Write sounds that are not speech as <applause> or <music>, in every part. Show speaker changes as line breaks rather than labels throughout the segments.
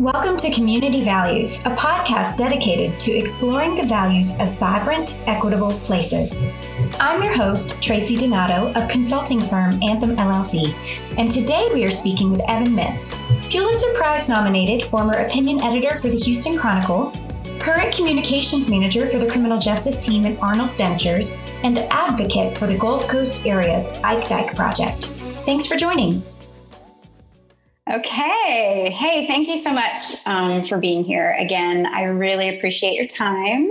Welcome to Community Values, a podcast dedicated to exploring the values of vibrant, equitable places. I'm your host, Tracy Donato of consulting firm Anthem LLC, and today we are speaking with Evan Mintz, Pulitzer Prize nominated former opinion editor for the Houston Chronicle, current communications manager for the criminal justice team at Arnold Ventures, and advocate for the Gulf Coast area's Ike Dike Project. Thanks for joining.
Okay. Hey, thank you so much um, for being here. Again, I really appreciate your time.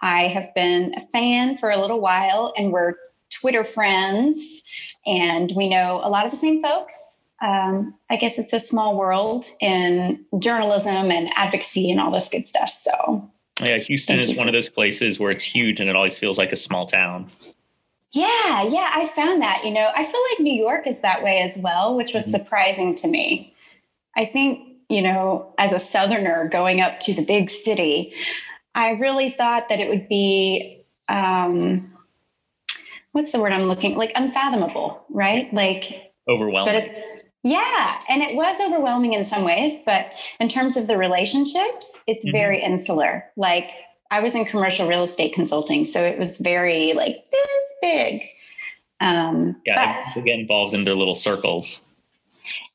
I have been a fan for a little while, and we're Twitter friends, and we know a lot of the same folks. Um, I guess it's a small world in journalism and advocacy and all this good stuff. So,
yeah, Houston is one of those places where it's huge and it always feels like a small town.
Yeah, yeah, I found that. You know, I feel like New York is that way as well, which was mm-hmm. surprising to me. I think, you know, as a Southerner going up to the big city, I really thought that it would be, um, what's the word I'm looking like unfathomable, right? Like
overwhelming.
Yeah, and it was overwhelming in some ways, but in terms of the relationships, it's mm-hmm. very insular. Like I was in commercial real estate consulting, so it was very like this big.
Um, yeah, but, get involved in their little circles.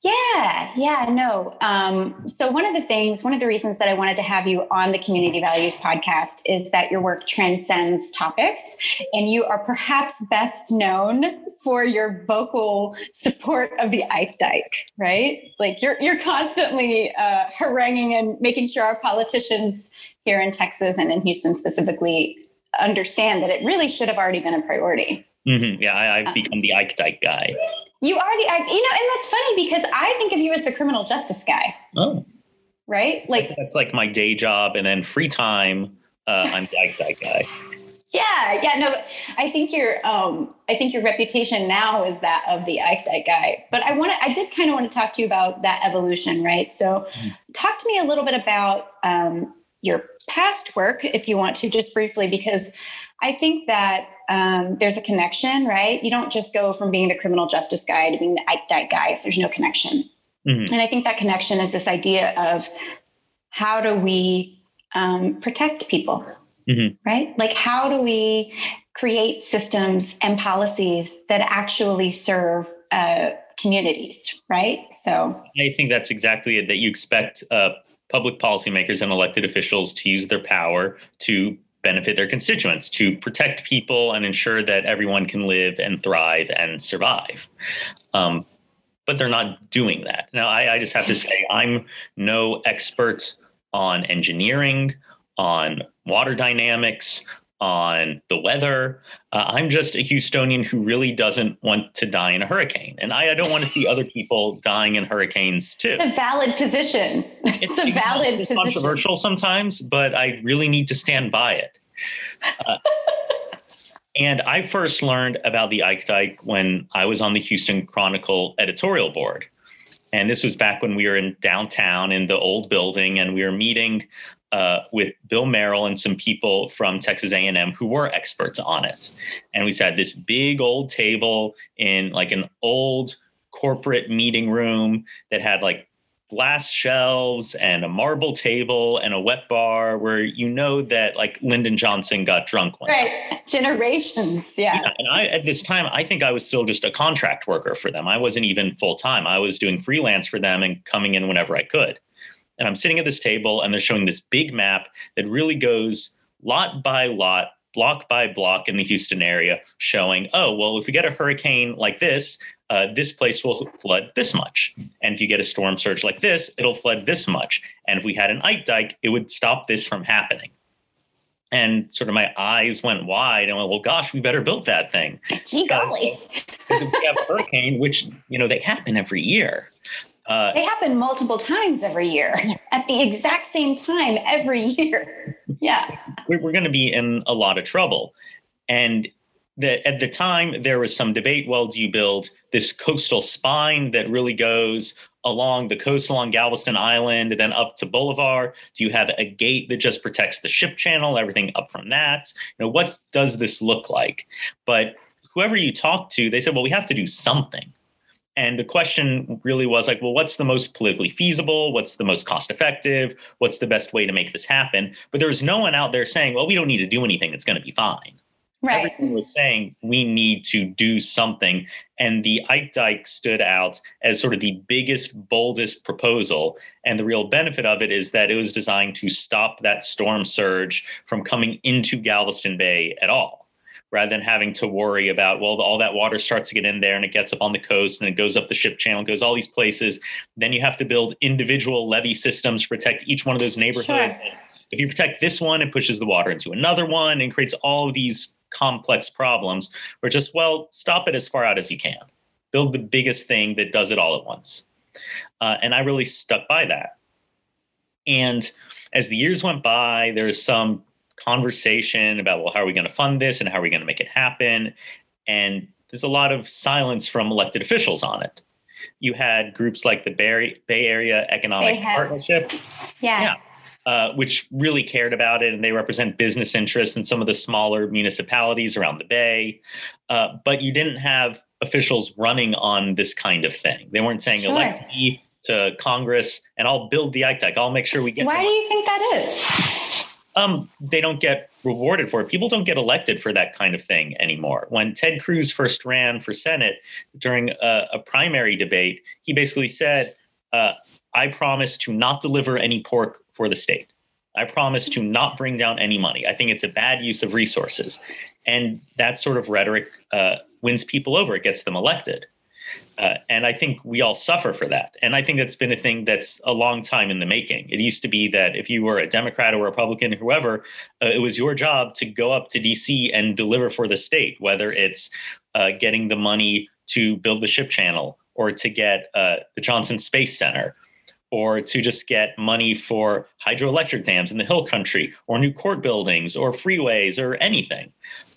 Yeah, yeah, no. Um, so, one of the things, one of the reasons that I wanted to have you on the Community Values podcast is that your work transcends topics, and you are perhaps best known for your vocal support of the Ike right? Like you're you're constantly uh, haranguing and making sure our politicians here in Texas and in Houston specifically understand that it really should have already been a priority.
Mm-hmm. Yeah, I, have um, become the Ike Dike guy.
You are the Ike, you know, and that's funny because I think of you as the criminal justice guy.
Oh,
right.
Like that's, that's like my day job, and then free time, uh, I'm the Ike Dike guy. <laughs>
Yeah, yeah, no, I think your um, I think your reputation now is that of the Ike Dike guy. But I want to, I did kind of want to talk to you about that evolution, right? So, mm. talk to me a little bit about um, your past work, if you want to, just briefly, because I think that um, there's a connection, right? You don't just go from being the criminal justice guy to being the Ike guy if there's no connection. Mm-hmm. And I think that connection is this idea of how do we um, protect people, mm-hmm. right? Like, how do we create systems and policies that actually serve uh, communities, right? So
I think that's exactly it that you expect uh, public policymakers and elected officials to use their power to benefit their constituents, to protect people and ensure that everyone can live and thrive and survive. Um, but they're not doing that. Now, I, I just have to say, I'm no expert on engineering, on water dynamics, on the weather. Uh, I'm just a Houstonian who really doesn't want to die in a hurricane. And I, I don't want to see other people <laughs> dying in hurricanes too.
It's a valid position. It's, it's a valid
it's position. controversial sometimes, but I really need to stand by it. Uh, <laughs> and I first learned about the Ike Dike when I was on the Houston Chronicle editorial board. And this was back when we were in downtown in the old building and we were meeting uh, with Bill Merrell and some people from Texas A&M who were experts on it. And we sat this big old table in like an old corporate meeting room that had like glass shelves and a marble table and a wet bar where you know that like Lyndon Johnson got drunk one
right <laughs> generations yeah. yeah.
and I at this time I think I was still just a contract worker for them I wasn't even full time I was doing freelance for them and coming in whenever I could and I'm sitting at this table and they're showing this big map that really goes lot by lot, block by block in the Houston area, showing, oh, well, if we get a hurricane like this, uh, this place will flood this much. And if you get a storm surge like this, it'll flood this much. And if we had an Ike Dike, it would stop this from happening. And sort of my eyes went wide and went, well, gosh, we better build that thing.
Gee golly. <laughs>
Because if we have a hurricane, which, you know, they happen every year,
uh, they happen multiple times every year <laughs> at the exact same time every year. <laughs> Yeah.
We're, we're going to be in a lot of trouble. And the, at the time, there was some debate well, do you build this coastal spine that really goes along the coast along Galveston Island, then up to Bolivar? Do you have a gate that just protects the ship channel, everything up from that? You know, what does this look like? But whoever you talk to, they said, well, we have to do something. And the question really was like, well, what's the most politically feasible? What's the most cost effective? What's the best way to make this happen? But there was no one out there saying, well, we don't need to do anything. It's going to be fine.
Right.
Everyone was saying we need to do something. And the Ike Dike stood out as sort of the biggest, boldest proposal. And the real benefit of it is that it was designed to stop that storm surge from coming into Galveston Bay at all, rather than having to worry about, well, all that water starts to get in there and it gets up on the coast and it goes up the ship channel, goes all these places. Then you have to build individual levee systems to protect each one of those neighborhoods.
Sure.
If you protect this one, it pushes the water into another one and creates all of these complex problems or just well stop it as far out as you can build the biggest thing that does it all at once uh, and i really stuck by that and as the years went by there was some conversation about well how are we going to fund this and how are we going to make it happen and there's a lot of silence from elected officials on it you had groups like the bay, bay area economic partnership
Yeah.
Yeah. uh, which really cared about it, and they represent business interests in some of the smaller municipalities around the bay. Uh, but you didn't have officials running on this kind of thing. They weren't saying
Sure.
elect me to Congress, and I'll build the Ike Dike. I'll make sure we get.
Why do you think that is?
Um, they don't get rewarded for it. People don't get elected for that kind of thing anymore. When Ted Cruz first ran for Senate during a, a primary debate, he basically said, uh, I promise to not deliver any pork for the state. I promise to not bring down any money. I think it's a bad use of resources. And that sort of rhetoric uh, wins people over, it gets them elected. Uh, and I think we all suffer for that. And I think that's been a thing that's a long time in the making. It used to be that if you were a Democrat or a Republican, or whoever, uh, it was your job to go up to DC and deliver for the state, whether it's uh, getting the money to build the ship channel or to get uh, the Johnson Space Center or to just get money for hydroelectric dams in the hill country or new court buildings or freeways or anything.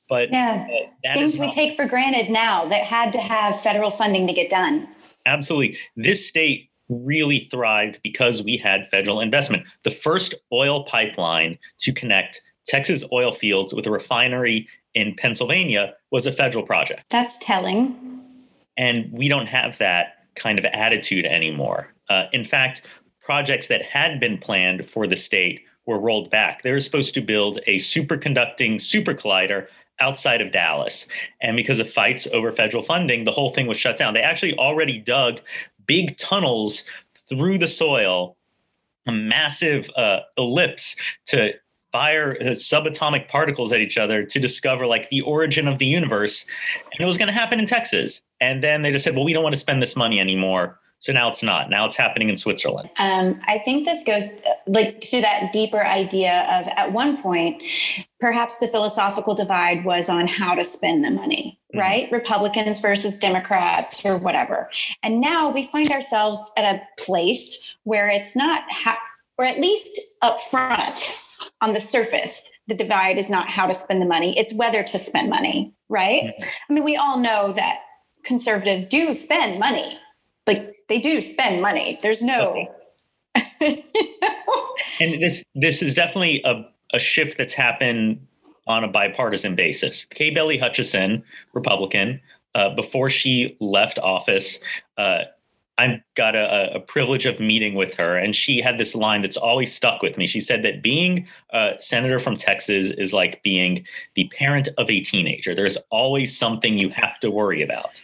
But
Yeah.
uh, that
Things
is
we take for granted now that had to have federal funding to get done.
Absolutely. This state really thrived because we had federal investment. The first oil pipeline to connect Texas oil fields with a refinery in Pennsylvania was a federal project.
That's telling.
And we don't have that kind of attitude anymore. Uh, in fact, projects that had been planned for the state were rolled back. They were supposed to build a superconducting super collider outside of Dallas. And because of fights over federal funding, the whole thing was shut down. They actually already dug big tunnels through the soil, a massive uh, ellipse to fire uh, subatomic particles at each other to discover like the origin of the universe. And it was going to happen in Texas. And then they just said, well, we don't want to spend this money anymore. So now it's not. Now it's happening in Switzerland.
Um, I think this goes like to that deeper idea of at one point, perhaps the philosophical divide was on how to spend the money,
Mhm.
right? Republicans versus Democrats or whatever. And now we find ourselves at a place where it's not, ha- or at least up front on the surface, the divide is not how to spend the money, it's whether to spend money, right?
Mhm.
I mean, we all know that conservatives do spend money. Like they do spend money. There's no, you <laughs> know?
And this this is definitely a, a shift that's happened on a bipartisan basis. Kay Bailey Hutchison, Republican, uh, before she left office, uh, I got a, a privilege of meeting with her, and she had this line that's always stuck with me. She said that being a senator from Texas is like being the parent of a teenager. There's always something you have to worry about.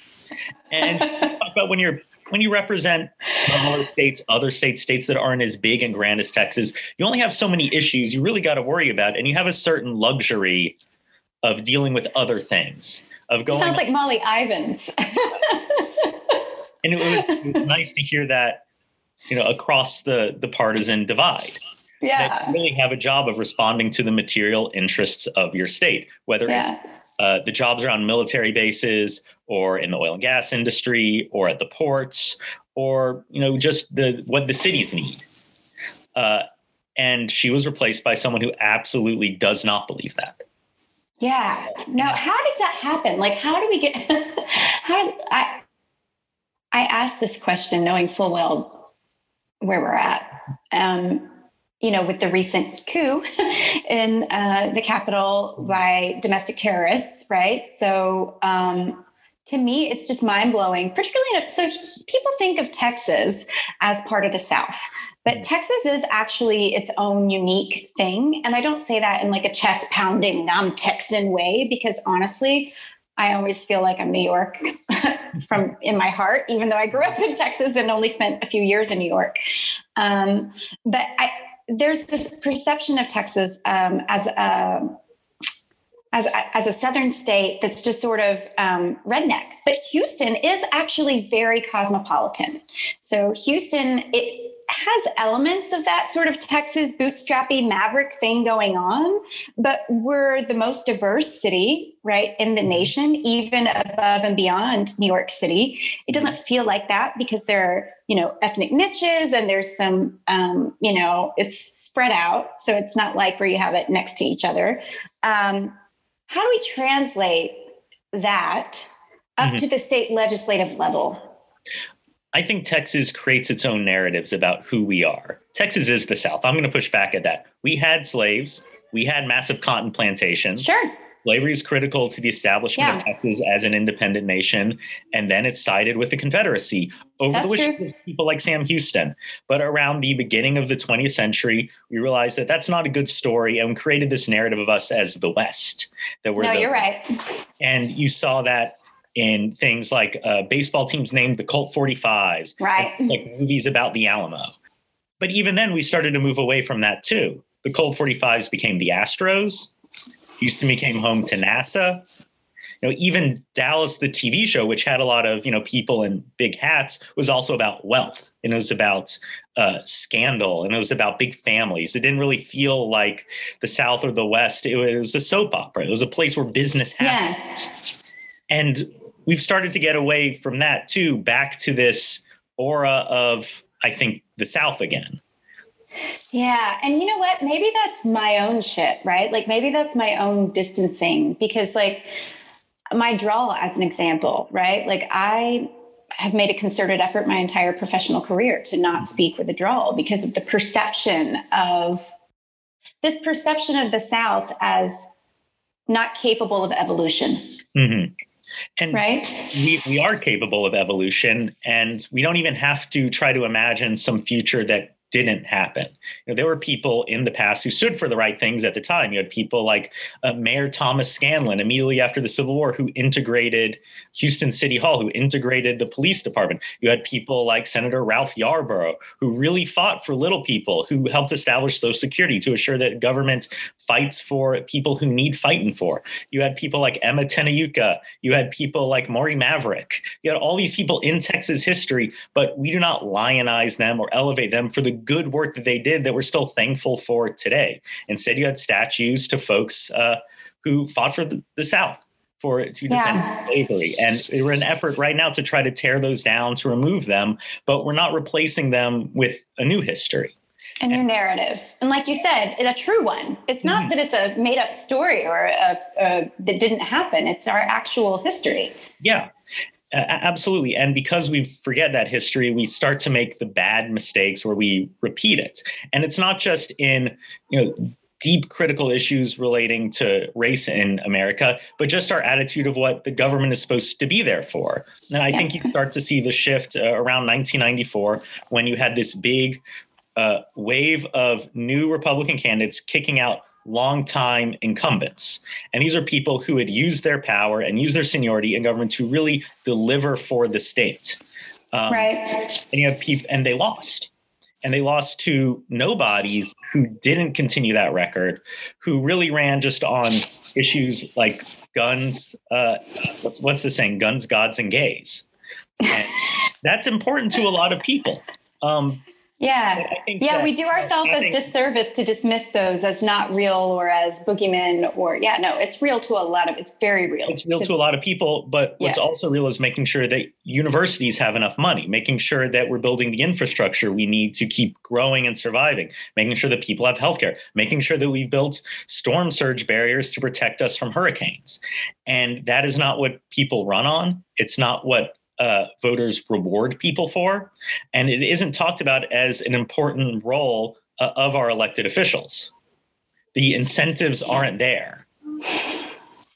And talk about when you're when you represent smaller states, other states, states that aren't as big and grand as Texas, you only have so many issues you really got to worry about, and you have a certain luxury of dealing with other things. Of going,
Sounds like Molly Ivins.
and it was, it was nice to hear that, you know, across the the partisan divide. That
yeah.
you really have a job of responding to the material interests of your state, whether it's
Yeah.
Uh, the jobs around military bases or in the oil and gas industry or at the ports or you know just the what the cities need uh, and she was replaced by someone who absolutely does not believe that
Yeah. Now, how does that happen? Like, how do we get? <laughs> how does I? I asked this question knowing full well where we're at. Um, you know, with the recent coup <laughs> in uh, the capital by domestic terrorists, right? So, um, to me, it's just mind blowing, particularly. So people think of Texas as part of the South, but mm. Texas is actually its own unique thing. And I don't say that in like a chest pounding, non Texan way, because honestly, I always feel like I'm New York <laughs> from in my heart, even though I grew up in Texas and only spent a few years in New York. Um, but I, there's this perception of Texas um, as a as a, as a southern state that's just sort of um, redneck. But Houston is actually very cosmopolitan. So Houston, it has elements of that sort of Texas bootstrappy maverick thing going on, but we're the most diverse city, right, in the nation, even above and beyond New York City. It doesn't feel like that because there are, you know, ethnic niches and there's some, um, you know, it's spread out. So it's not like where you have it next to each other. Um, how do we translate that up mm-hmm. to the state legislative level?
I think Texas creates its own narratives about who we are. Texas is the South. I'm going to push back at that. We had slaves, we had massive cotton plantations.
Sure.
Slavery is critical to the establishment yeah. of Texas as an independent nation, and then it sided with the Confederacy over That's the wishes of people like Sam Houston. But around the beginning of the 20th century, we realized that that's not a good story, and created this narrative of us as the West. That we're
no,
the,
you're right.
And you saw that in things like uh, baseball teams named the Colt 45s,
right? <laughs>
Like movies about the Alamo. But even then, we started to move away from that too. The Colt 45s became the Astros. Houston became home to NASA. You know, even Dallas, the TV show, which had a lot of you know people in big hats, was also about wealth and it was about uh, scandal and it was about big families. It didn't really feel like the South or the West. It was a soap opera. It was a place where business happened. Yeah. And we've started to get away from that too, back to this aura of I think the South again.
Yeah. And you know what? Maybe that's my own shit, right? Like maybe that's my own distancing because, like, my draw, as an example, right? Like, I have made a concerted effort my entire professional career to not speak with a drawl because of the perception of this perception of the South as not capable of evolution.
Mm-hmm. And
right?
we, we are capable of evolution, and we don't even have to try to imagine some future that didn't happen. You know, there were people in the past who stood for the right things at the time. You had people like uh, Mayor Thomas Scanlan immediately after the Civil War who integrated Houston City Hall, who integrated the police department. You had people like Senator Ralph Yarborough who really fought for little people, who helped establish Social Security to assure that government fights for people who need fighting for. You had people like Emma Tenayuca. You had people like Maury Maverick. You had all these people in Texas history, but we do not lionize them or elevate them for the good work that they did that we're still thankful for today. Instead, you had statues to folks uh, who fought for the, the South for to defend yeah. slavery. And we're an effort right now to try to tear those down, to remove them, but we're not replacing them with a new history.
A new and, narrative. And like you said, a true one. It's not mm-hmm. that it's a made up story or a, a, that didn't happen. It's our actual history.
Yeah. Absolutely. And because we forget that history, we start to make the bad mistakes where we repeat it. And it's not just in, you know, deep critical issues relating to race in America, but just our attitude of what the government is supposed to be there for. And I yeah. think you start to see the shift uh, around 1994 when you had this big uh, wave of new Republican candidates kicking out longtime incumbents. And these are people who had used their power and used their seniority in government to really deliver for the state.
Um, right.
And you have people, and they lost. And they lost to nobodies who didn't continue that record, who really ran just on issues like guns. Uh, what's, what's the saying? Guns, gods, and gays. And <laughs> that's important to a lot of people. Um,
yeah. Yeah, we do ourselves a disservice to dismiss those as not real or as boogeymen or yeah, no, it's real to a lot of it's very real.
It's real to, to a lot of people, but what's also real is making sure that universities have enough money, making sure that we're building the infrastructure we need to keep growing and surviving, making sure that people have healthcare, making sure that we've built storm surge barriers to protect us from hurricanes. And that is not what people run on. It's not what uh, voters reward people for, and it isn't talked about as an important role uh, of our elected officials. The incentives aren't there.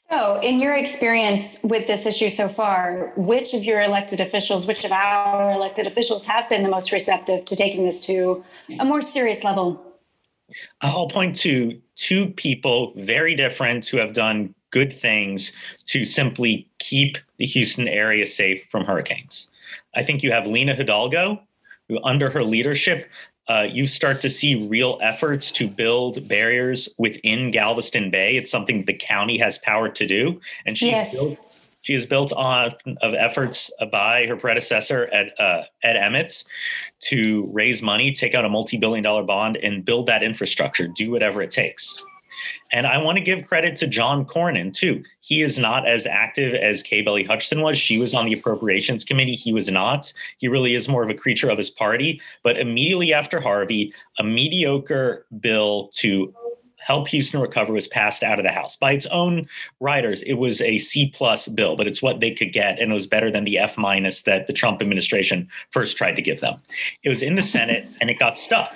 So, in your experience with this issue so far, which of your elected officials, which of our elected officials have been the most receptive to taking this to a more serious level?
I'll point to two people very different who have done good things to simply keep the Houston area safe from hurricanes. I think you have Lina Hidalgo, who, under her leadership, uh, you start to see real efforts to build barriers within Galveston Bay. It's something the county has power to do, and she yes. built, she has built on of efforts by her predecessor at uh, Ed Emmett's to raise money, take out a multi-billion dollar bond, and build that infrastructure. Do whatever it takes. And I want to give credit to John Cornyn, too. He is not as active as Kay Bailey Hutchison was. She was on the Appropriations Committee. He was not. He really is more of a creature of his party. But immediately after Harvey, a mediocre bill to help Houston recover was passed out of the House by its own writers. It was a C plus bill, but it's what they could get, and it was better than the F minus that the Trump administration first tried to give them. It was in the Senate, and it got stuck,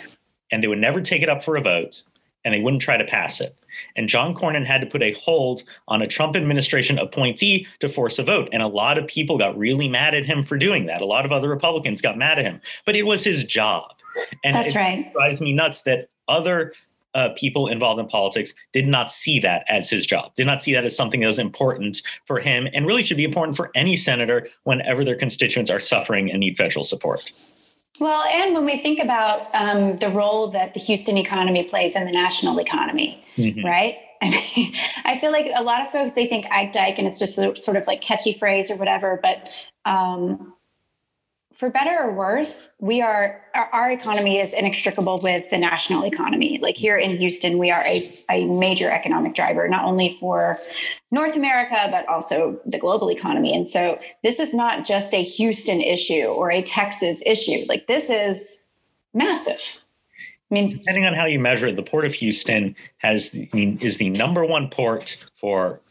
and they would never take it up for a vote, and they wouldn't try to pass it. And John Cornyn had to put a hold on a Trump administration appointee to force a vote. And a lot of people got really mad at him for doing that. A lot of other Republicans got mad at him, but it was his job. And
That's
it
right.
drives me nuts that other uh, people involved in politics did not see that as his job, did not see that as something that was important for him and really should be important for any senator whenever their constituents are suffering and need federal support.
Well, and when we think about um, the role that the Houston economy plays in the national economy, mm-hmm. right? <laughs> I mean, I feel like a lot of folks they think Ike Dike, and it's just a sort of like catchy phrase or whatever. But um, for better or worse, we are our, our, economy is inextricable with the national economy. Like here in Houston, we are a, a major economic driver, not only for North America, but also the global economy. And so this is not just a Houston issue or a Texas issue. Like this is massive.
I mean, depending on how you measure it, the port of Houston has is the number one port for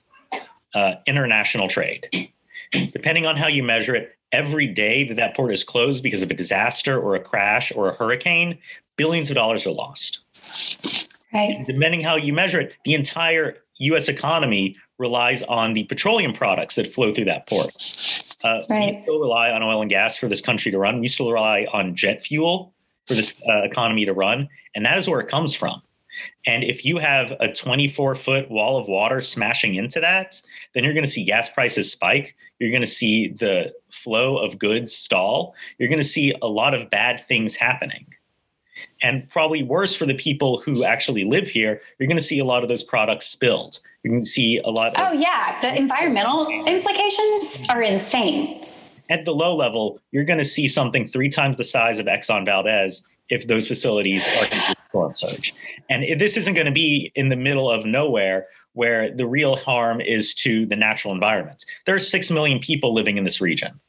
uh, international trade. Depending on how you measure it, every day that that port is closed because of a disaster or a crash or a hurricane, billions of dollars are lost.
Right.
And depending how you measure it, the entire U.S. economy relies on the petroleum products that flow through that port. Uh, right. We still rely on oil and gas for this country to run. We still rely on jet fuel for this uh, economy to run, and that is where it comes from. And if you have a 24 foot wall of water smashing into that, then you're going to see gas prices spike. You're going to see the flow of goods stall. You're going to see a lot of bad things happening. And probably worse for the people who actually live here, you're going to see a lot of those products spilled. You're going to see a lot of.
Oh, yeah. The environmental implications are insane.
At the low level, you're going to see something three times the size of Exxon Valdez if those facilities are storm surge. And this isn't going to be in the middle of nowhere where the real harm is to the natural environment. There are 6 million people living in this region.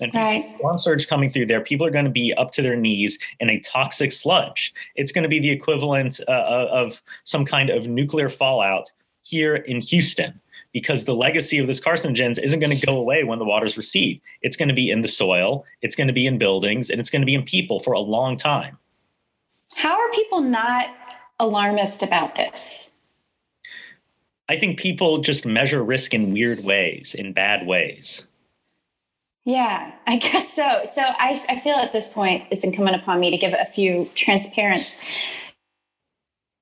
And right. storm surge coming through there, people are going to be up to their knees in a toxic sludge. It's going to be the equivalent uh, of some kind of nuclear fallout here in Houston because the legacy of this carcinogens isn't going to go away when the waters recede. It's going to be in the soil, it's going to be in buildings, and it's going to be in people for a long time.
How are people not alarmist about this?
I think people just measure risk in weird ways, in bad ways.
Yeah, I <laughs> guess so. So I, I feel at this point it's incumbent upon me to give a few transparent.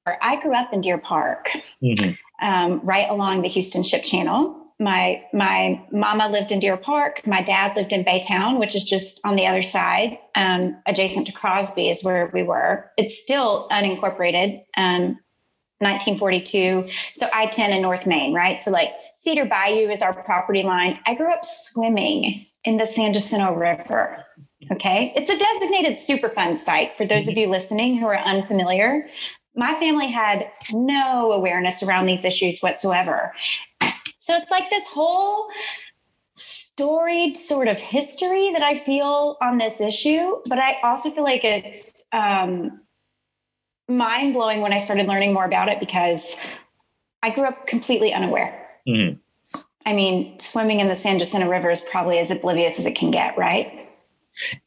I grew up in Deer Park, mm-hmm. um, right along the Houston Ship Channel my my mama lived in Deer Park. My dad lived in Baytown, which is just on the other side, um, adjacent to Crosby, is where we were. It's still unincorporated. Um, 1942. So I-10 in North Main, right? So like Cedar Bayou is our property line. I grew up swimming in the San Jacinto River. Okay. It's a designated Superfund site for those of you listening who are unfamiliar. My family had no awareness around these issues whatsoever. So it's like this whole storied sort of history that I feel on this issue, but I also feel like it's um, mind blowing when I started learning more about it because I grew up completely unaware. Mm-hmm. I mean, swimming in the San Jacinto River is probably as oblivious as it can get, right?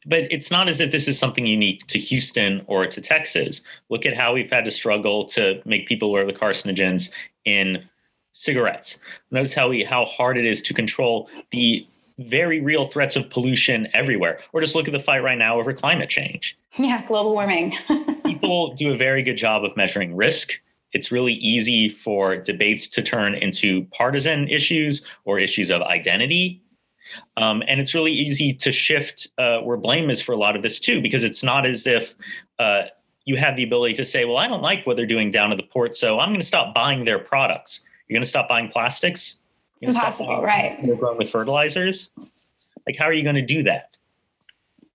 But it's not as if this is something unique to Houston or to Texas. Look at how we've had to struggle to make people aware of the carcinogens in cigarettes. Notice how we how hard it is to control the very real threats of pollution everywhere. Or just look at the fight right now over climate change. <laughs>
Yeah, global warming. <laughs>
People do a very good job of measuring risk. It's really easy for debates to turn into partisan issues or issues of identity. Um, and it's really easy to shift uh, where blame is for a lot of this too, because it's not as if uh, you have the ability to say, well, I don't like what they're doing down at the port, so I'm going to stop buying their products. You're going to stop buying plastics?
Impossible, right?
You're grown with fertilizers. Like, how are you going to do that?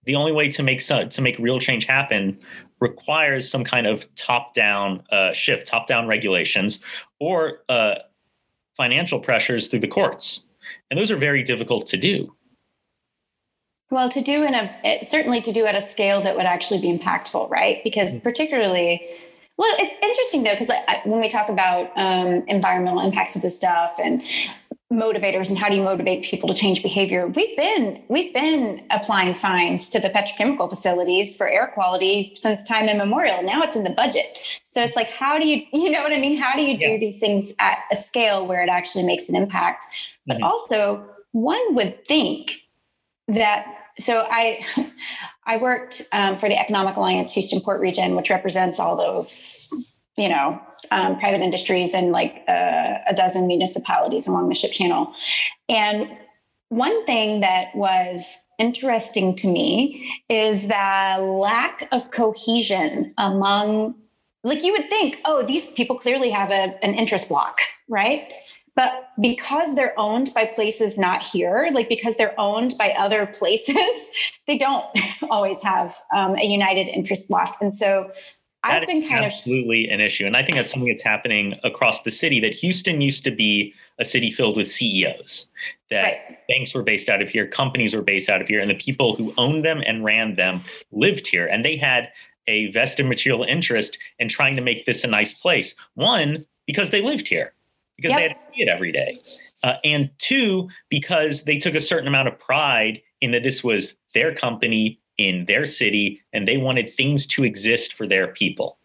The only way to make some, to make real change happen requires some kind of top-down uh, shift, top-down regulations, or uh, financial pressures through the courts, and those are very difficult to do.
Well, to do in a certainly to do at a scale that would actually be impactful, right? Because mm-hmm. particularly, well, it's interesting though because when we talk about um, environmental impacts of this stuff and motivators and how do you motivate people to change behavior we've been we've been applying fines to the petrochemical facilities for air quality since time immemorial now it's in the budget so it's like how do you you know what i mean how do you do yeah. these things at a scale where it actually makes an impact but mm-hmm. also one would think that so i <laughs> i worked um, for the economic alliance houston port region which represents all those you know um, private industries and like uh, a dozen municipalities along the ship channel. And one thing that was interesting to me is the lack of cohesion among like you would think oh these people clearly have a, an interest block right but because they're owned by places not here like because they're owned by other <laughs> places they don't <laughs> always have um, a united interest block and so I've been kind
absolutely of absolutely an issue, and I think that's something that's happening across the city. That Houston used to be a city filled with CEOs. That right. banks were based out of here, companies were based out of here, and the people who owned them and ran them lived here, and they had a vested material interest in trying to make this a nice place. One, because they lived here, because yep. they had to see it every day, uh, and two, because they took a certain amount of pride in that this was their company in their city and they wanted things to exist for their people.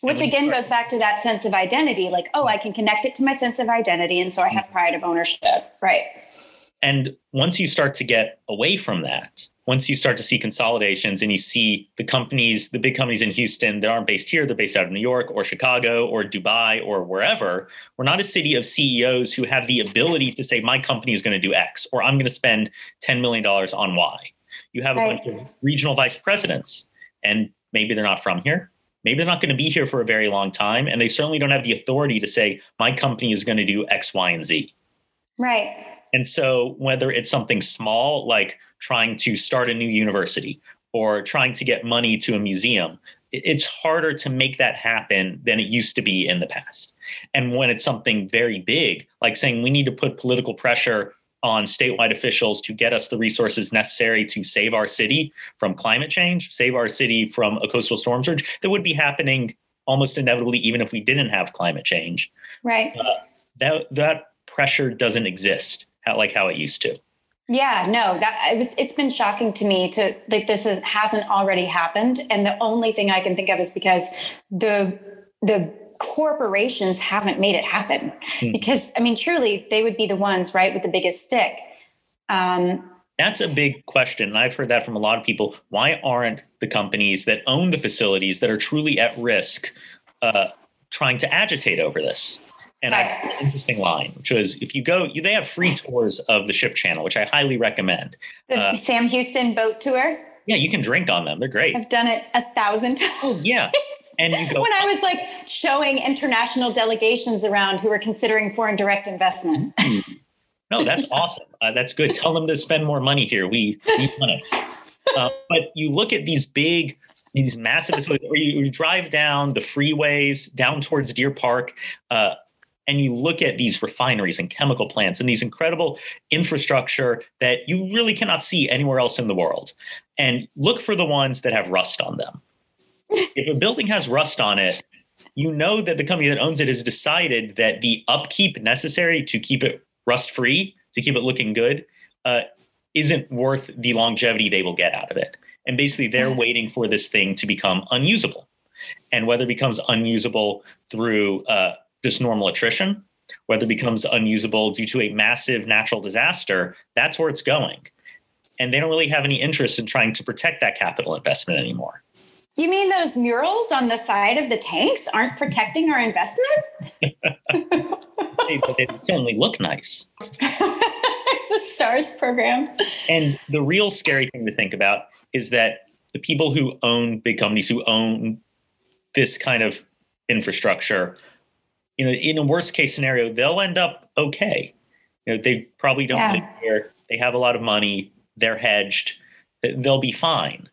Which again goes back to that sense of identity like, oh, I can connect it to my sense of identity. And so I have pride of ownership. Right.
And once you start to get away from that, once you start to see consolidations and you see the companies, the big companies in Houston that aren't based here, they're based out of New York or Chicago or Dubai or wherever, we're not a city of CEOs who have the ability to say, my company is going to do X or I'm going to spend $10 million on Y. You have right. a bunch of regional vice presidents, and maybe they're not from here. Maybe they're not going to be here for a very long time. And they certainly don't have the authority to say, my company is going to do X, Y, and Z.
Right.
And so, whether it's something small like trying to start a new university or trying to get money to a museum, it's harder to make that happen than it used to be in the past. And when it's something very big, like saying we need to put political pressure on statewide officials to get us the resources necessary to save our city from climate change, save our city from a coastal storm surge that would be happening almost inevitably, even if we didn't have climate change.
Right. Uh,
that that pressure doesn't exist how, like how it used to.
Yeah, no, that it's, it's been shocking to me to like this is, hasn't already happened, and the only thing I can think of is because the the corporations haven't made it happen. Hmm. because i mean truly they would be the ones right with the biggest stick. Um,
that's a big question. And i've heard that from a lot of people. Why aren't the companies that own the facilities that are truly at risk uh, trying to agitate over this and. I have an interesting line, which was if you go, you, they have free tours of the ship channel, which I highly recommend.
The uh, Sam Houston boat tour.
Yeah, you can drink on them. They're great.
I've done it a thousand times.
Oh yeah,
and you go, <laughs> when I was like showing international delegations around who were considering foreign direct investment.
no, that's awesome. Uh, that's good. Tell them to spend more money here. We need money. Uh, but you look at these big, these massive facilities, or you, you, drive down the freeways down towards Deer Park. Uh, and you look at these refineries and chemical plants and these incredible infrastructure that you really cannot see anywhere else in the world and look for the ones that have rust on them <laughs> if a building has rust on it, you know that the company that owns it has decided that the upkeep necessary to keep it rust free, to keep it looking good, uh, isn't worth the longevity they will get out of it. And basically, they're mm. waiting for this thing to become unusable. And whether it becomes unusable through uh, this normal attrition whether it becomes unusable due to a massive natural disaster, that's where it's going. And they don't really have any interest in trying to protect that capital investment anymore.
You mean those murals on the side of the tanks aren't protecting our investment? <laughs>
they, they certainly look nice. <laughs>
the STARS program.
And the real scary thing to think about is that the people who own big companies, who own this kind of infrastructure, you know, in a worst case scenario, they'll end up okay. You know, they probably don't
Yeah.
live here. They have a lot of money. They're hedged. They'll be fine.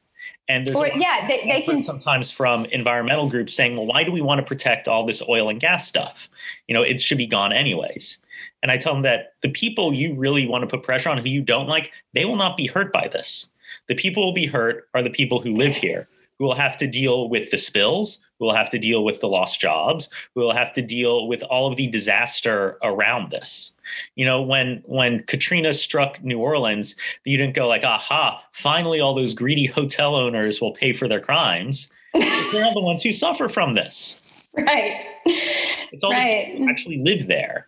And there's
Or yeah, they, they can
sometimes from environmental groups saying, well, why do we want to protect all this oil and gas stuff? You know, it should be gone anyways. And I tell them that the people you really want to put pressure on who you don't like, they will not be hurt by this. The people who will be hurt are the people who live here, who will have to deal with the spills, who will have to deal with the lost jobs, who will have to deal with all of the disaster around this. You know, when when Katrina struck New Orleans, you didn't go like, aha, finally all those greedy hotel owners will pay for their crimes. <laughs> They're the ones who suffer from this.
right.
It's all the
Right.
people who actually live there.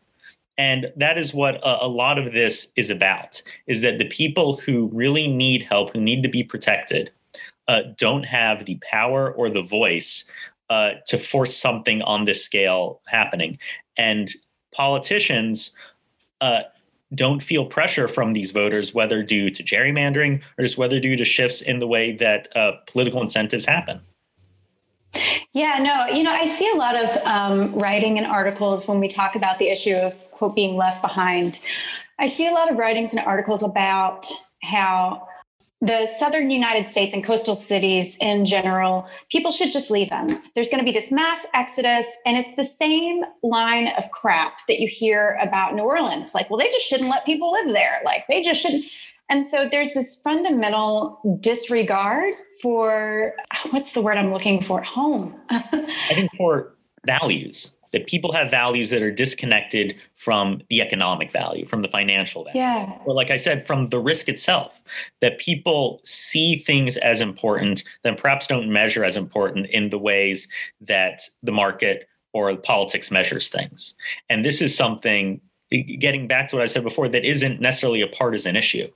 And that is what a, a lot of this is about, is that the people who really need help, who need to be protected, uh, don't have the power or the voice uh, to force something on this scale happening. And politicians uh, don't feel pressure from these voters, whether due to gerrymandering or just whether due to shifts in the way that uh, political incentives happen.
Yeah, no, you know, I see a lot of um, writing and articles when we talk about the issue of, quote, being left behind. I see a lot of writings and articles about how the southern United States and coastal cities in general, people should just leave them. There's going to be this mass exodus, and it's the same line of crap that you hear about New Orleans. Like, well, they just shouldn't let people live there. Like, they just shouldn't. And so there's this fundamental disregard for what's the word I'm looking for? Home. <laughs>
I think for values, that people have values that are disconnected from the economic value, from the financial value.
yeah.
Or, like I said, from the risk itself, that people see things as important, then perhaps don't measure as important in the ways that the market or politics measures things. And this is something, getting back to what I said before, that isn't necessarily a partisan issue.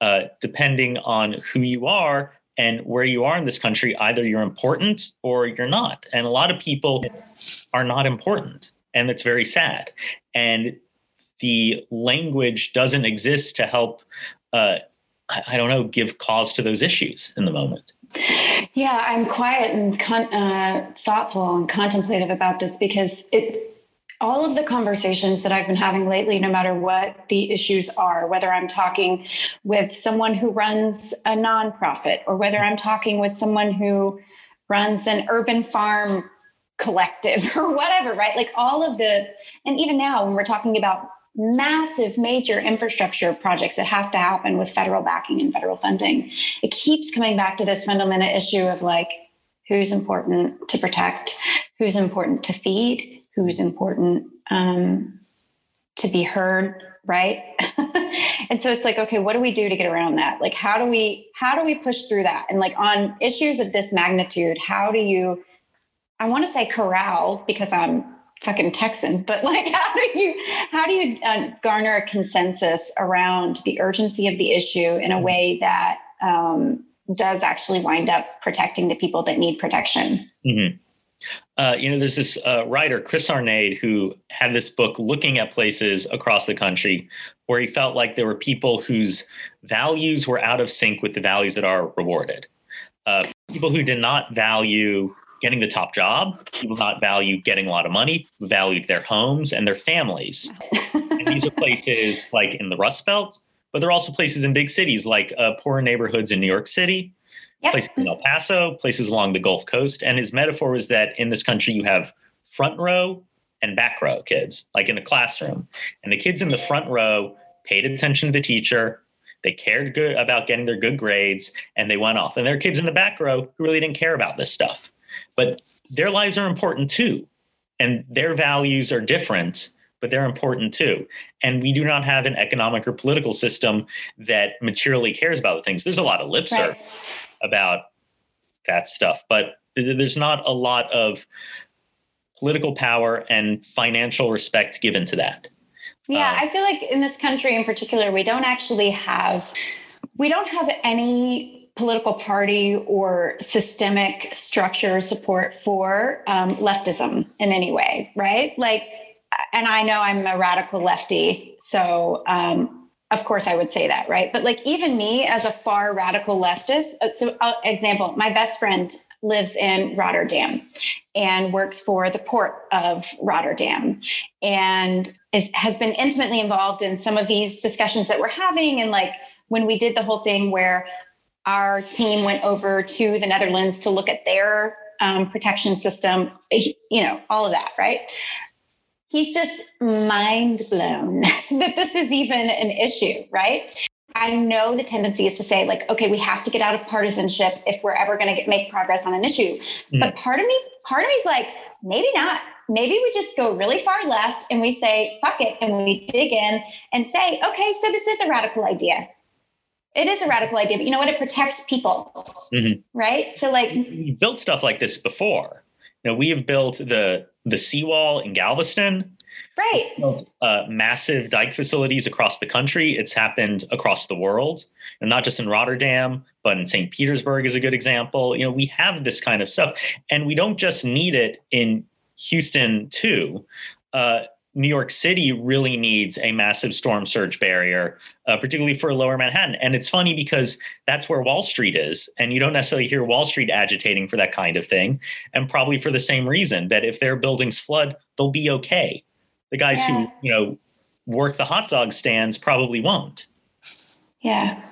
Uh, depending on who you are and where you are in this country, either you're important or you're not. And a lot of people are not important. And it's very sad. And the language doesn't exist to help, uh, I, don't know, give cause to those issues in the moment.
Yeah, I'm quiet and con- uh, thoughtful and contemplative about this because it. All of the conversations that I've been having lately, no matter what the issues are, whether I'm talking with someone who runs a nonprofit or whether I'm talking with someone who runs an urban farm collective <laughs> or whatever, right? Like all of the, and even now when we're talking about massive major infrastructure projects that have to happen with federal backing and federal funding, it keeps coming back to this fundamental issue of like who's important to protect, who's important to feed, who's important um, to be heard, right? <laughs> and so it's like, okay, what do we do to get around that? Like, how do we how do we push through that? And like on issues of this magnitude, how do you? I want to say corral because I'm fucking Texan, but <laughs> like, how do you how do you uh, garner a consensus around the urgency of the issue in a way that um, does actually wind up protecting the people that need protection?
Mm-hmm. Uh, you know, there's this uh, writer, Chris Arnade, who had this book looking at places across the country where he felt like there were people whose values were out of sync with the values that are rewarded. Uh, people who did not value getting the top job, people not value getting a lot of money, valued their homes and their families. <laughs> and these are places like in the Rust Belt, but there are also places in big cities like uh, poor neighborhoods in New York City,
Yep.
places in El Paso, places along the Gulf Coast. And his metaphor was that in this country, you have front row and back row kids, like in a classroom. And the kids in the front row paid attention to the teacher. They cared good about getting their good grades and they went off. And there are kids in the back row who really didn't care about this stuff. But their lives are important too. And their values are different, but they're important too. And we do not have an economic or political system that materially cares about the things. There's a lot of lip service
Right.
About that stuff, but there's not a lot of political power and financial respect given to that.
Yeah,
Um,
I feel like in this country in particular, we don't actually have we don't have any political party or systemic structure support for um, leftism in any way, right? Like, and I know I'm a radical lefty, so um, of course I would say that, right? But like even me as a far radical leftist, uh, so uh, example, my best friend lives in Rotterdam and works for the port of Rotterdam and is, has been intimately involved in some of these discussions that we're having and like when we did the whole thing where our team went over to the Netherlands to look at their um, protection system, you know, all of that, right? He's just mind blown <laughs> that this is even an issue, right? I know the tendency is to say, like, okay, we have to get out of partisanship if we're ever going to make progress on an issue.
Mm.
But part of me, part of me is like, maybe not. Maybe we just go really far left and we say, fuck it, and we dig in and say, okay, so this is a radical idea. It is a radical idea, but you know what? It protects people,
Mhm.
right? So, like,
We've built stuff like this before. You know, we have built the the seawall in Galveston,
right,
uh, massive dike facilities across the country. It's happened across the world, and not just in Rotterdam, but in St. Petersburg is a good example. You know, we have this kind of stuff, and we don't just need it in Houston too. Uh, New York City really needs a massive storm surge barrier, uh, particularly for lower Manhattan. And it's funny because that's where Wall Street is. And you don't necessarily hear Wall Street agitating for that kind of thing. And probably for the same reason that if their buildings flood, they'll be okay. The guys
Yeah.
who, you know, work the hot dog stands probably won't.
yeah.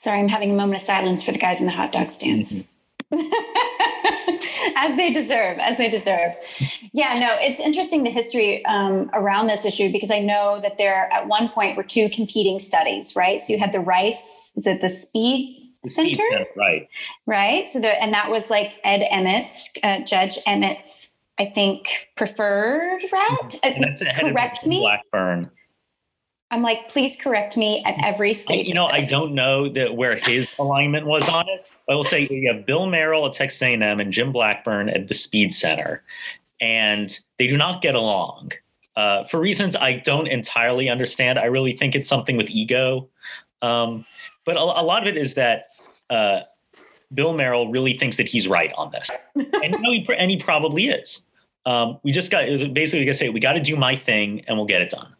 Sorry, I'm having a moment of silence for the guys in the hot dog stands. <laughs> <laughs> as they deserve, as they deserve. Yeah, no, it's interesting the history um, around this issue because I know that there at one point were two competing studies, right? So you had the Rice, is it the
SSPEED
Center?
Right.
right? So the and that was like Ed Emmett's, uh, Judge Emmett's, I think, preferred route. Uh, correct me.
Blackburn.
I'm like, please correct me at every
I,
stage.
you know, I don't know that where his <laughs> alignment was on it. I will say you have Bill Merrell at Texas A&M and Jim Blackburn at the SSPEED Center, and they do not get along uh, for reasons I don't entirely understand. I really think it's something with ego, um, but a, a lot of it is that uh, Bill Merrell really thinks that he's right on this, and you know, he, and he probably is. Um, we just got it was basically gonna say we got to do my thing and we'll get it done,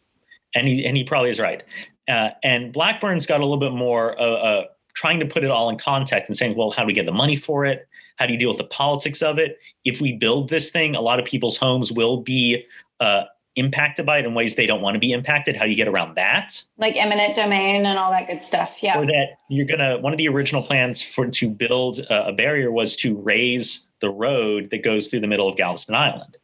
and he and he probably is right. Uh, and Blackburn's got a little bit more uh, uh, trying to put it all in context and saying, well, how do we get the money for it? How do you deal with the politics of it? If we build this thing, a lot of people's homes will be uh, impacted by it in ways they don't want to be impacted. How do you get around that?
like eminent domain and all that good stuff. Yeah.
Or that you're gonna one of the original plans for to build a, a barrier was to raise the road that goes through the middle of Galveston Island,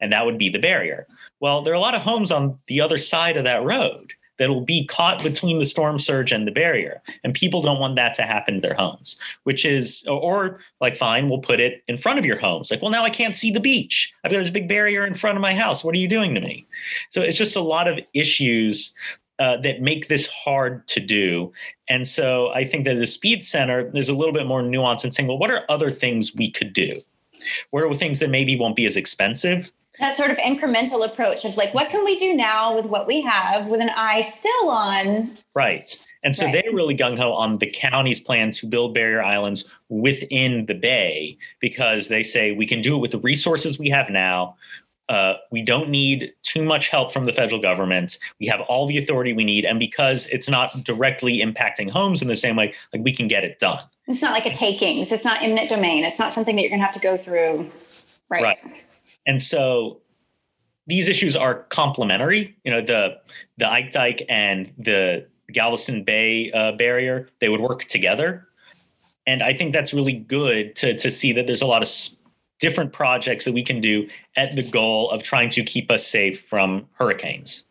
and that would be the barrier. Well, there are a lot of homes on the other side of that road that will be caught between the storm surge and the barrier, and people don't want that to happen to their homes. Which is, or, or like, fine, we'll put it in front of your homes. Like, well, now I can't see the beach. I've got this big barrier in front of my house. What are you doing to me? So it's just a lot of issues uh, that make this hard to do. And so I think that the SSPEED Center, there's a little bit more nuance in saying, well, what are other things we could do? What are things that maybe won't be as expensive?
That sort of incremental approach of like, what can we do now with what we have with an eye still on?
Right. And so
Right.
they're really gung ho on the county's plan to build barrier islands within the bay because they say we can do it with the resources we have now. Uh, we don't need too much help from the federal government. We have all the authority we need, and because it's not directly impacting homes in the same way, like we can get it done.
It's not like a takings. It's not eminent domain. It's not something that you're going to have to go through. Right.
Right. And so these issues are complementary. You know, the the Ike Dike and the Galveston Bay uh, barrier they would work together, and I think that's really good to to see that there's a lot of different projects that we can do at the goal of trying to keep us safe from hurricanes.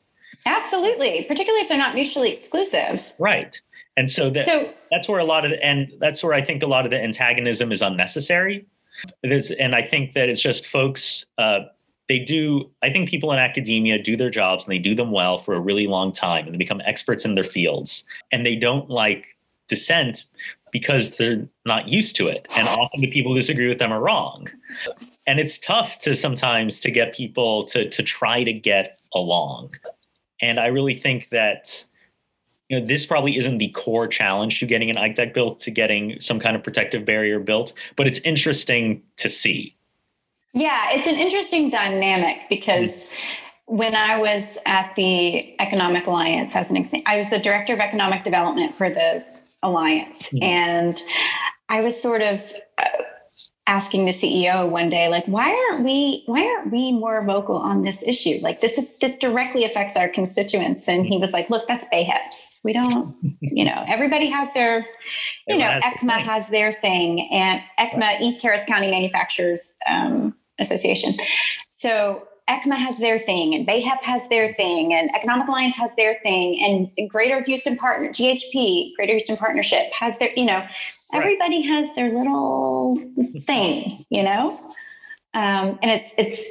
Absolutely. Particularly if they're not mutually exclusive.
Right. And so that
So
that's where a lot of the, and that's where I think a lot of the antagonism is unnecessary. There's, and I think that it's just folks, uh, they do, I think people in academia do their jobs and they do them well for a really long time and they become experts in their fields and they don't like dissent because they're not used to it. And often the people who disagree with them are wrong. And it's tough to sometimes to get people to to try to get along. And I really think that you know this probably isn't the core challenge to getting an Ike Dike built, to getting some kind of protective barrier built, but it's interesting to see.
Yeah, it's an interesting dynamic because. Mm-hmm when I was at the Economic Alliance, as an example, I was the director of economic development for the Alliance, mm-hmm. and I was sort of uh, asking the CEO one day, like, why aren't we why aren't we more vocal on this issue? Like this this directly affects our constituents. And he was like, look, that's BAHEP's. We don't, <laughs> you know, everybody has their, you know, ECMA has their thing, and ECMA East Harris County Manufacturers um, Association. So ECMA has their thing, and BAHEP has their thing, and Economic Alliance has their thing, and Greater Houston Partner, GHP, Greater Houston Partnership has their, you know, everybody has their little thing, you know? Um, and it's, it's,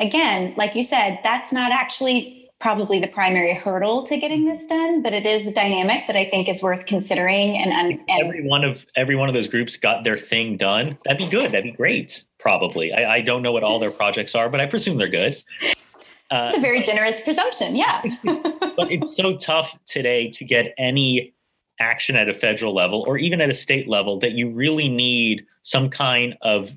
again, like you said, that's not actually probably the primary hurdle to getting this done, but it is a dynamic that I think is worth considering. And, and, and
every one of every one of those groups got their thing done. That'd be good. That'd be great. Probably. I, I don't know what all their projects are, but I presume they're good.
Uh, it's a very generous presumption. Yeah. <laughs>
but it's so tough today to get any action at a federal level or even at a state level that you really need some kind of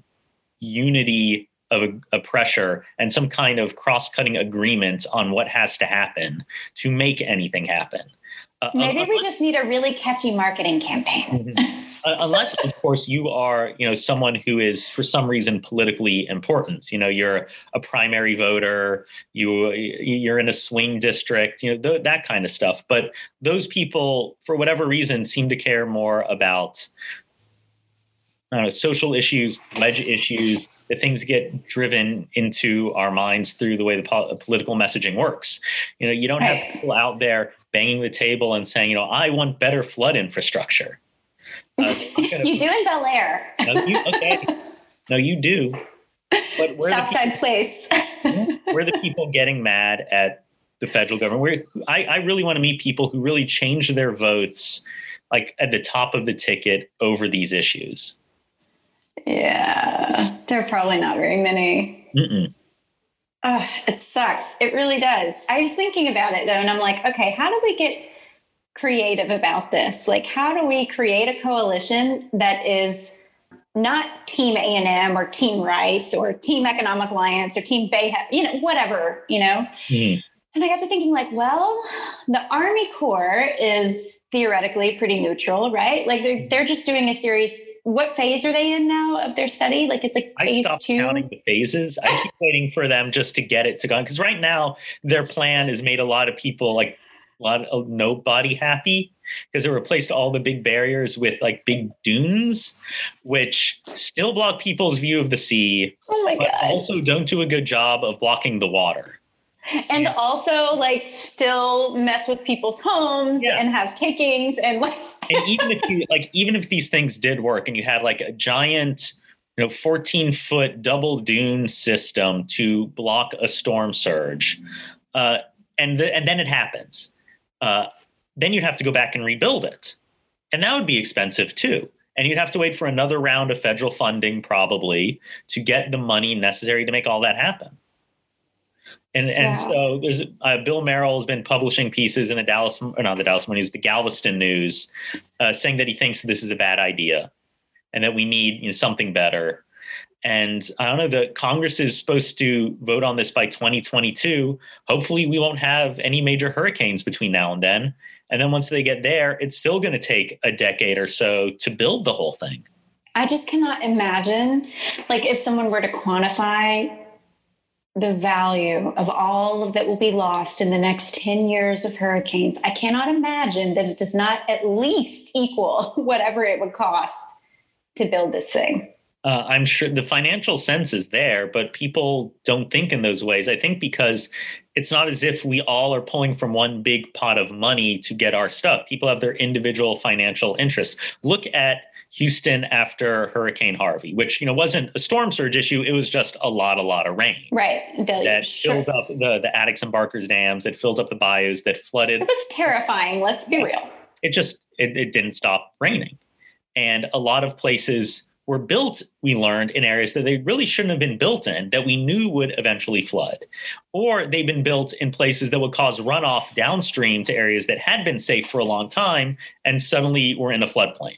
unity of a, a pressure and some kind of cross-cutting agreement on what has to happen to make anything happen.
Uh, Maybe we just need a really catchy marketing campaign.
Mm-hmm. uh, unless, of course, you are, you know, someone who is for some reason politically important. You know, you're a primary voter, you you're in a swing district, you know, th- that kind of stuff. But those people, for whatever reason, seem to care more about know, social issues, ledge issues, that things get driven into our minds through the way the po- political messaging works. You know, you don't have people out there banging the table and saying, you know, I want better flood infrastructure. <laughs>
Uh, you do in Bel Air.
no, you, okay. No, you do.
But where Southside the Place.
we're the people getting mad at the federal government. We're, I, I really want to meet people who really change their votes like at the top of the ticket over these issues.
Yeah, there are probably not very many. Mm-mm. Uh, it sucks. It really does. I was thinking about it though, and I'm like, okay, how do we get creative about this? Like, how do we create a coalition that is not Team A and M or Team Rice or Team Economic Alliance or Team Bay, you know, whatever, you know? Mm. And I got to thinking, like, well, the Army Corps is theoretically pretty neutral, right? Like, they're, they're just doing a series. What phase are they in now of their study? Like, it's like phase
I stopped
two.
counting the phases. I keep <laughs> waiting for them just to get it to go because right now their plan has made a lot of people like a lot of nobody happy because it replaced all the big barriers with like big dunes, which still block people's view of the sea.
Oh my god!
Also, don't do a good job of blocking the water
and yeah. also like still mess with people's homes yeah. and have takings and like <laughs>
and even if you like even if these things did work and you had like a giant you know 14 foot double dune system to block a storm surge uh, and the, and then it happens uh, then you'd have to go back and rebuild it and that would be expensive too and you'd have to wait for another round of federal funding probably to get the money necessary to make all that happen and and yeah. so there's uh, Bill Merrell has been publishing pieces in the Dallas, or not the Dallas News, the Galveston News, uh, saying that he thinks this is a bad idea, and that we need you know, something better. And I don't know, the Congress is supposed to vote on this by 2022. Hopefully, we won't have any major hurricanes between now and then. And then once they get there, it's still going to take a decade or so to build the whole thing.
I just cannot imagine, like, if someone were to quantify the value of all of that will be lost in the next 10 years of hurricanes, I cannot imagine that it does not at least equal <laughs> whatever it would cost to build this thing.
Uh, I'm sure the financial sense is there, but people don't think in those ways. I think because it's not as if we all are pulling from one big pot of money to get our stuff. People have their individual financial interests. Look at Houston after Hurricane Harvey, which you know wasn't a storm surge issue. It was just a lot, a lot of rain.
Right.
Deluge. That filled sure. up the the Addicks and Barkers dams. That filled up the bayous. That flooded.
It was terrifying. Let's be real.
It just it, it didn't stop raining, and a lot of places were built, we learned, in areas that they really shouldn't have been built in, that we knew would eventually flood. Or they've been built in places that would cause runoff downstream to areas that had been safe for a long time and suddenly were in a floodplain.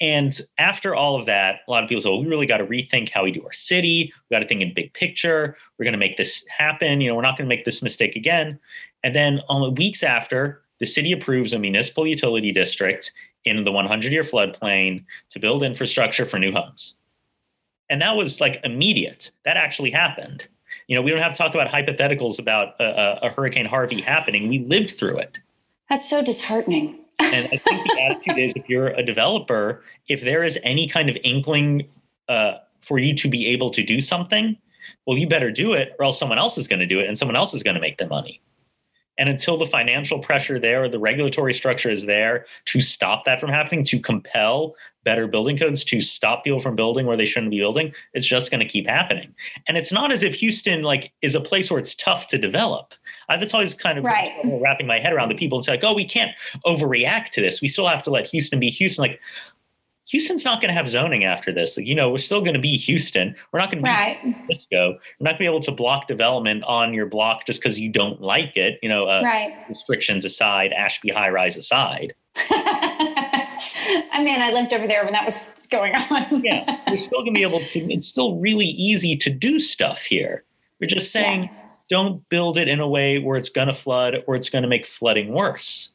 And after all of that, a lot of people say, well, we really got to rethink how we do our city. We got to think in big picture. We're going to make this happen. You know, we're not going to make this mistake again. And then only weeks after, the city approves a municipal utility district in the 100 year floodplain to build infrastructure for new homes. And that was like immediate. That actually happened. You know, we don't have to talk about hypotheticals about a, a Hurricane Harvey happening. We lived through it.
That's so disheartening.
And I think the attitude is if you're a developer, if there is any kind of inkling uh, for you to be able to do something, well, you better do it or else someone else is going to do it and someone else is going to make the money. And until the financial pressure there or the regulatory structure is there to stop that from happening, to compel better building codes to stop people from building where they shouldn't be building, it's just going to keep happening. And it's not as if Houston like is a place where it's tough to develop. I, that's always kind of
right.
wrapping my head around the people. It's like, oh, we can't overreact to this. We still have to let Houston be Houston. Like Houston's not going to have zoning after this. Like, you know, we're still going to be Houston. We're not going to be right. San Francisco. We're not going to be able to block development on your block just because you don't like it. You know, uh,
right.
restrictions aside, Ashby High Rise aside. <laughs>
I mean, I lived over there when that was going on.
yeah, we're still going to be able to. It's still really easy to do stuff here. We're just saying, yeah. don't build it in a way where it's going to flood or it's going to make flooding worse.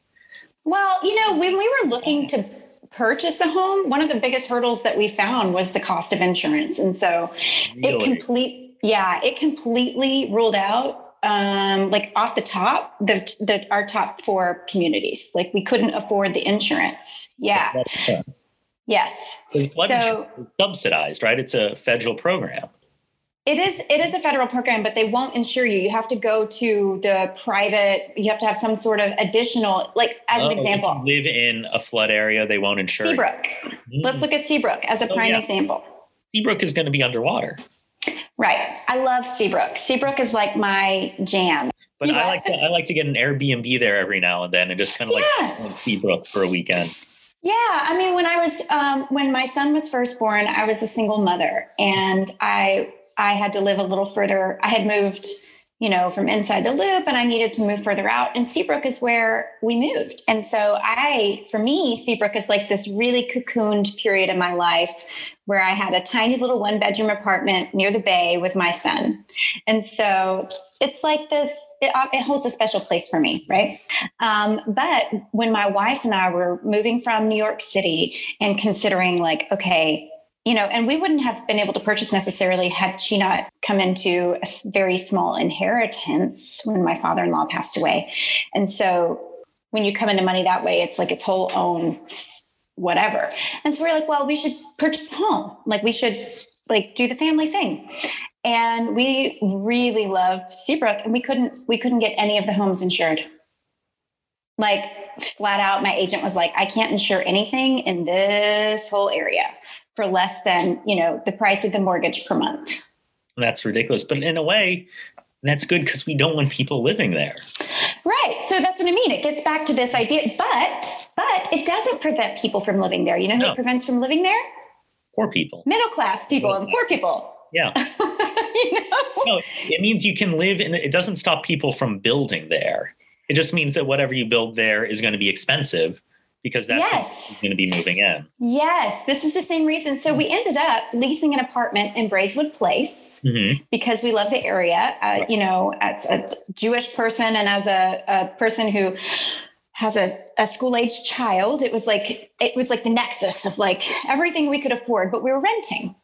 Well, you know, when we were looking to purchase a home, one of the biggest hurdles that we found was the cost of insurance. And so really? it complete yeah, it completely ruled out um like off the top the the our top four communities. Like we couldn't afford the insurance. Yeah. Yes.
So subsidized, right? It's a federal program.
It is it is a federal program, but they won't insure you. You have to go to the private. You have to have some sort of additional, like as oh, an example.
live in a flood area, they won't insure.
Seabrook. Let's look at Seabrook as a oh, prime yeah. example.
Seabrook is going to be underwater.
Right. I love Seabrook. Seabrook is like my jam.
But I like to I like to get an Airbnb there every now and then and just kind of yeah. like Seabrook for a weekend.
Yeah, I mean, when I was um, when my son was first born, I was a single mother, and I I had to live a little further. I had moved, you know, from inside the loop and I needed to move further out. And Seabrook is where we moved. And so I, for me, Seabrook is like this really cocooned period of my life where I had a tiny little one bedroom apartment near the bay with my son. And so it's like this, it, it holds a special place for me, right? Um, but when my wife and I were moving from New York City and considering, like, okay, you know, and we wouldn't have been able to purchase necessarily had she not come into a very small inheritance when my father in law passed away. And so when you come into money that way, it's like its whole own whatever. And so we're like, well, we should purchase a home. Like we should like do the family thing. And we really love Seabrook and we couldn't we couldn't get any of the homes insured. Like flat out, my agent was like, I can't insure anything in this whole area for less than you know the price of the mortgage per month.
That's ridiculous. But in a way that's good because we don't want people living there.
Right. So that's what i mean. It gets back to this idea but but it doesn't prevent people from living there. You know who no. it prevents from living there?
Poor people.
Middle class people middle and poor people.
Yeah. <laughs> You know? no, it means you can live in it doesn't stop people from building there. It just means that whatever you build there is going to be expensive because that's yes. going to be moving in.
Yes, this is the same reason. So we ended up leasing an apartment in Braeswood Place mm-hmm. because we love the area. Uh. You know, as a Jewish person and as a, a person who has a, a school age child, it was like it was like the nexus of like everything we could afford, but we were renting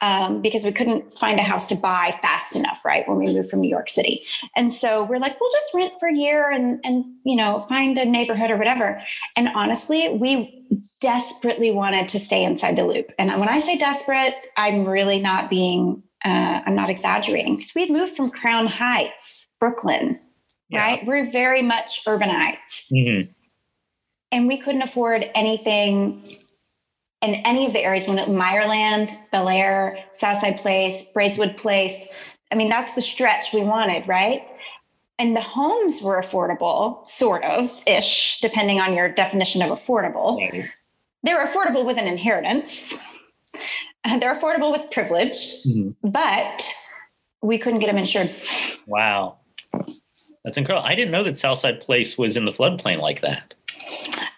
um, because we couldn't find a house to buy fast enough, right? When we moved from New York City. And so we're like, we'll just rent for a year and, and, you know, find a neighborhood or whatever. And honestly, we desperately wanted to stay inside the loop. And when I say desperate, I'm really not being, uh, I'm not exaggerating because we had moved from Crown Heights, Brooklyn, yeah. right? We're very much urbanites. Mm-hmm. And we couldn't afford anything in any of the areas when it Meyerland, Bel Air, Southside Place, Braeswood Place. I mean, that's the stretch we wanted, right? And the homes were affordable, sort of ish, depending on your definition of affordable. Right. They're affordable with an inheritance. <laughs> They're affordable with privilege, mm-hmm. but we couldn't get them insured.
Wow. That's incredible. I didn't know that Southside Place was in the floodplain like that.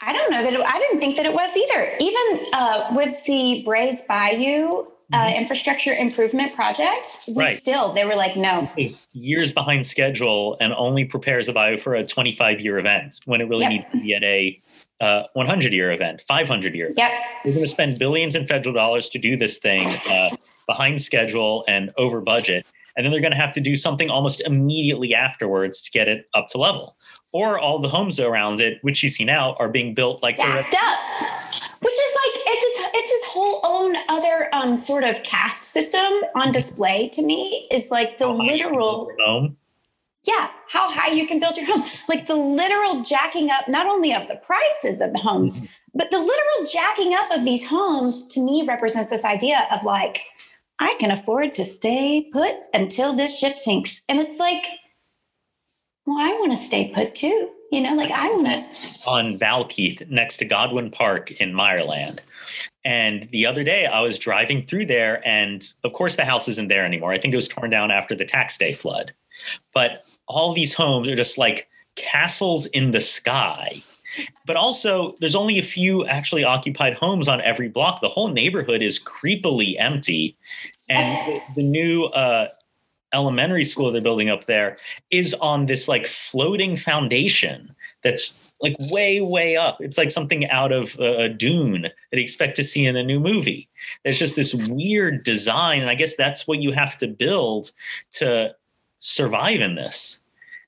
I don't know that it, I didn't think that it was either. Even uh, with the Braes Bayou uh, mm-hmm. infrastructure improvement projects, we right. still they were like, no,
years behind schedule, and only prepares the bayou for a 25 year event when it really yep. needs to be at a uh, 100 year event, 500 year.
Yep,
we're going to spend billions in federal dollars to do this thing uh, behind schedule and over budget, and then they're going to have to do something almost immediately afterwards to get it up to level. Or all the homes around it, which you see now, are being built like
Backed up. Which is like it's its, it's its whole own other um, sort of caste system on display to me. Is like the literal
home.
Yeah, how high you can build your home. Like the literal jacking up, not only of the prices of the homes, mm-hmm. but the literal jacking up of these homes to me represents this idea of like I can afford to stay put until this ship sinks. And it's like, well, I want to stay put too. You know, like I want to.
On Valkeith, next to Godwin Park in Meyerland. And the other day I was driving through there, and of course, the house isn't there anymore. I think it was torn down after the tax day flood. But all these homes are just like castles in the sky. But also, there's only a few actually occupied homes on every block. The whole neighborhood is creepily empty. And <laughs> the new uh, elementary school they're building up there is on this like floating foundation that's like way, way up. It's like something out of a dune that you expect to see in a new movie. There's just this weird design. And I guess that's what you have to build to survive in this.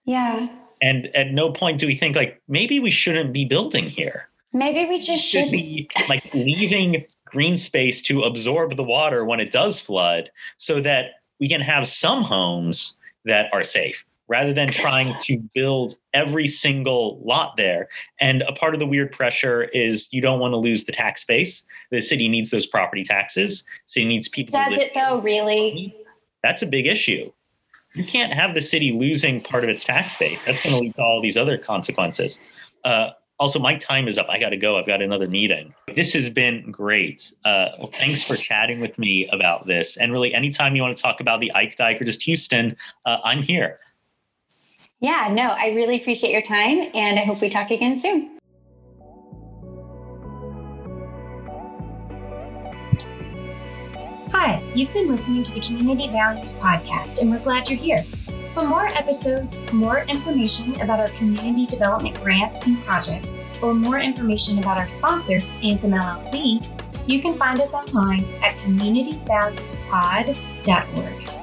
Yeah.
And at no point do we think like maybe we shouldn't be building here.
Maybe we just should, should
be like leaving green space to absorb the water when it does flood so that we can have some homes that are safe rather than trying to build every single lot there. And a part of the weird pressure is you don't want to lose the tax base. The city needs those property taxes. So it needs people to
Does it though, really?
That's a big issue you can't have the city losing part of its tax base. That's going to lead to all these other consequences. Uh, also, my time is up. I got to go. I've got another meeting. This has been great. Uh, well, thanks for chatting with me about this. And really, anytime you want to talk about the Ike Dike or just Houston, uh, I'm here.
Yeah, no, I really appreciate your time, and I hope we talk again soon.
Hi, you've been listening to the Community Values Podcast, and we're glad you're here. For more episodes, more information about our community development grants and projects, or more information about our sponsor, Anthem LLC, you can find us online at communityvaluespod.org.